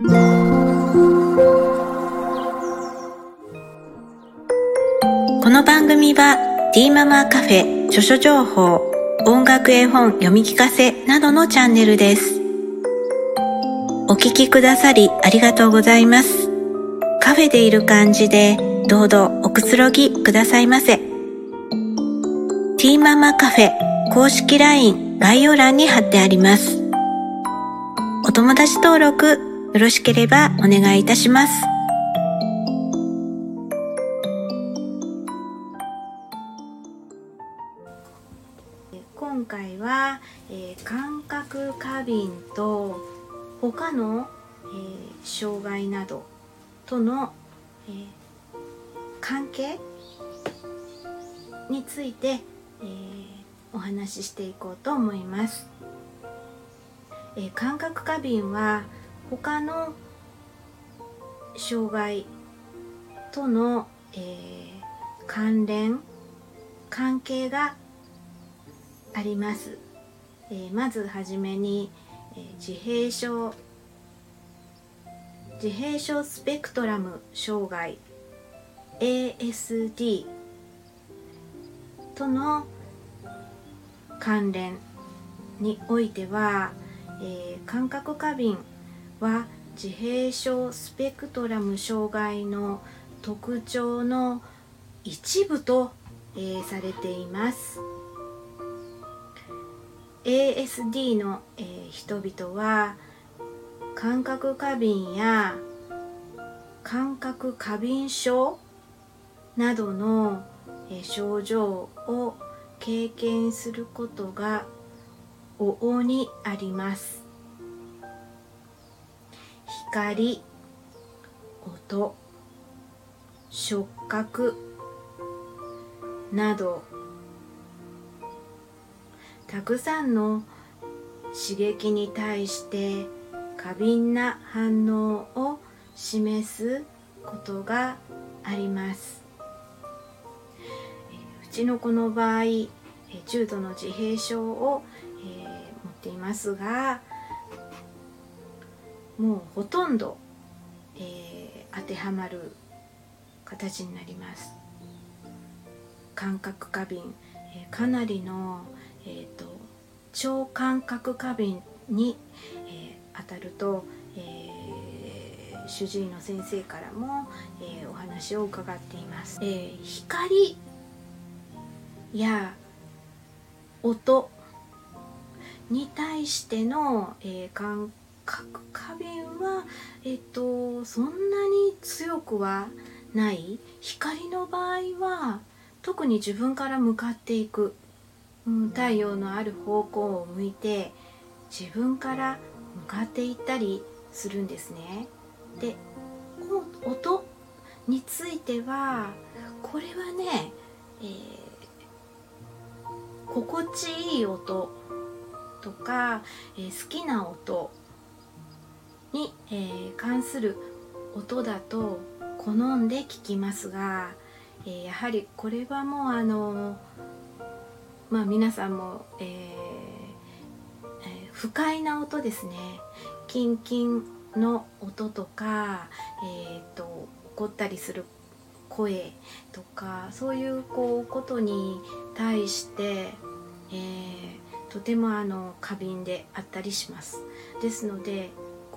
この番組は D ママカフェ著書情報音楽絵本読み聞かせなどのチャンネルです。お聞きくださりありがとうございます。カフェでいる感じでどうぞおくつろぎくださいませ。T ママカフェ公式 LINE 概要欄に貼ってあります。お友達登録よろしければお願いいたします今回は、えー感覚過敏と他の、えー障害などとの、えー関係について、えーお話ししていこうと思います。えー感覚過敏は他の障害との、えー関連関係があります、えーまずはじめに、えー自閉症自閉症スペクトラム障害 ASD との関連においては、えー感覚過敏は自閉症スペクトラム障害の特徴の一部と、えーされています。ASD の、えー人々は感覚過敏や感覚過敏症などの、えー症状を経験することが往々にあります光音触覚など。たくさんの刺激に対して過敏な反応を示すことがあります。うちの子の場合えー重度の自閉症を、えー持っていますがもうほとんど、えー当てはまる形になります。感覚過敏、えーかなりの、えー、と超感覚過敏に、えー当たると、えー主治医の先生からも、えーお話を伺っています、えー光や音に対しての、えー感覚過敏は、えっとそんなに強くはない光の場合は特に自分から向かっていく、うん、太陽のある方向を向いて自分から向かっていったりするんですね。で音についてはこれはね、えー心地いい音とか、えー好きな音に、えー関する音だと好んで聞きますが、えーやはりこれはもうあのまあ皆さんも、えーえー不快な音ですねキンキンの音とか、えー、と怒ったりする声とかそういうこうことに対して、えーとてもあの過敏であったりします。ですので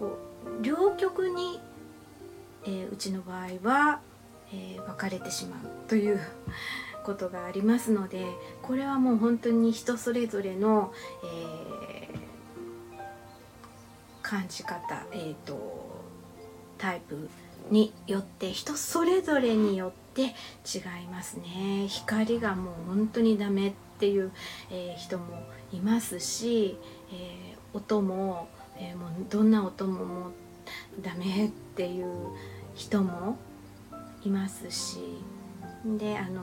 こう両極に、えーうちの場合は、えー分かれてしまうという ことがありますのでこれはもう本当に人それぞれの、えー感じ方、えー、とタイプによって人それぞれによって違いますね。光がもう本当にダメっていう、えー人もいますし、えー音も,、えーもうどんな音ももうダメっていう人もいますしであの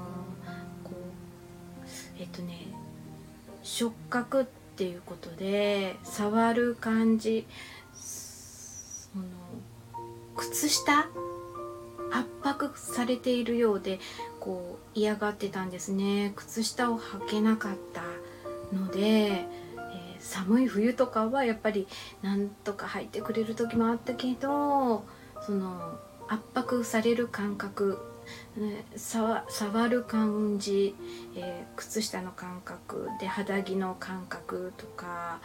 こうえっ、とね触覚っていうことで触る感じその靴下圧迫されているようでこう嫌がってたんですね。靴下を履けなかったので、寒い冬とかはやっぱりなんとか入ってくれる時もあったけどその圧迫される感覚、触る感じ、えー、靴下の感覚で肌着の感覚とか、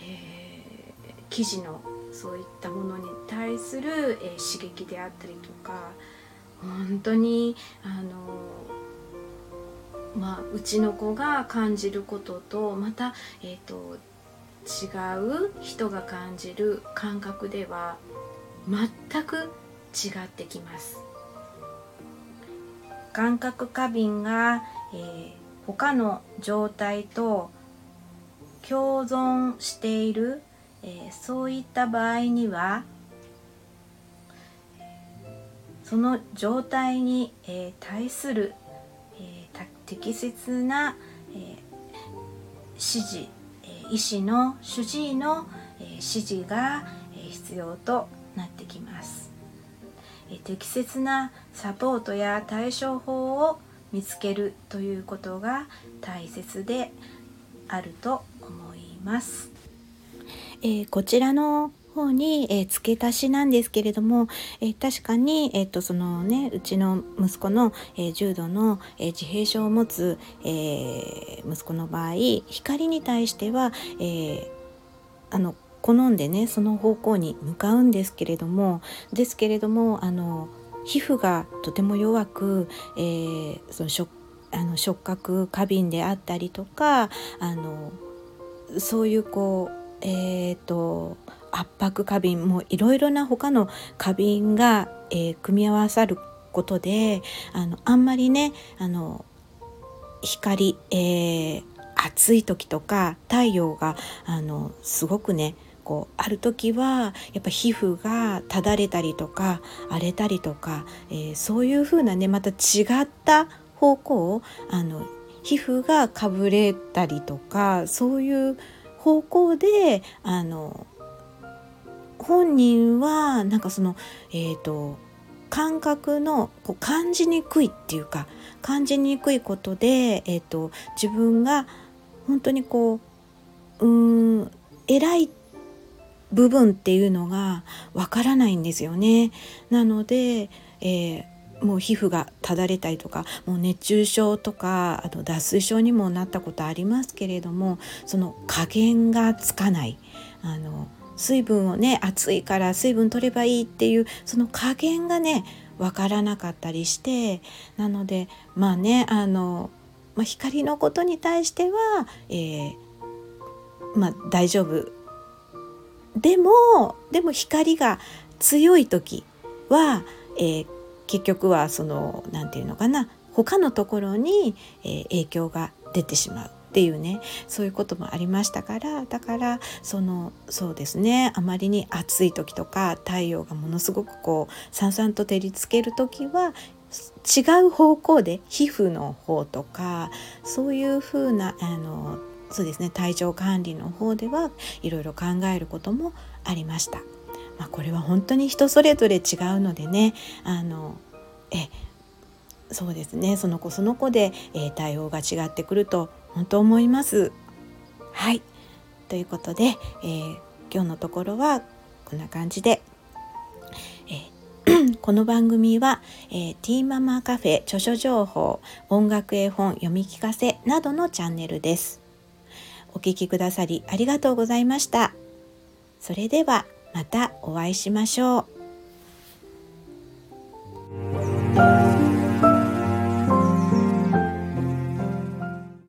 えー、生地のそういったものに対する、えー、刺激であったりとか本当にあのまあ、うちの子が感じることとまた、えーと、違う人が感じる感覚では全く違ってきます。感覚過敏が、えー、他の状態と共存している、えー、そういった場合にはその状態に、えー、対するえ適切な、えー、指示、医師の主治医の、え、指示が、え、必要となってきます、え、適切なサポートや対処法を見つけるということが大切であると思います、えー、こちらの方に、えー、付け足しなんですけれども、えー、確かに、えーとそのね、うちの息子の、えー、重度の、えー、自閉症を持つ、えー、息子の場合光に対しては、えー、あの好んでねその方向に向かうんですけれどもですけれどもあの皮膚がとても弱く、えー、その触あの触覚過敏であったりとかあのそういうこうえーと圧迫過敏もいろいろな他の過敏が、えー、組み合わさることであのあんまりねあの光、えー、暑い時とか太陽があのすごくねこうある時はやっぱ皮膚がただれたりとか荒れたりとか、えー、そういう風なねまた違った方向あの皮膚がかぶれたりとかそういう方向であの本人はなんかそのえっ、ー、と感覚のこう感じにくいっていうか感じにくいことで、えーと、自分が本当にこううん偉い部分っていうのがわからないんですよね。なので、えー、もう皮膚がただれたりとかもう熱中症とかあと脱水症にもなったことありますけれどもその加減がつかない。あの水分をね暑いから水分取ればいいっていうその加減がね分からなかったりしてなのでまあねあの、まあ、光のことに対しては、えー、まあ、大丈夫。でもでも光が強い時は、えー、結局はその何て言うのかな他のところに、えー、影響が出てしまうっていうねそういうこともありましたからだからそのそうですねあまりに暑い時とか太陽がものすごくこうさんさんと照りつける時は違う方向で皮膚の方とかそういう風なあのそうですね体調管理の方ではいろいろ考えることもありました。まあ、これは本当に人それぞれ違うのでねあのえそうですねその子その子で、え、対応が違ってくると本当思います。はいということで、えー、今日のところはこんな感じで、えー、この番組は、えー、ティーママカフェ著書情報音楽絵本読み聞かせなどのチャンネルです。お聴きくださりありがとうございました。それではまたお会いしましょう。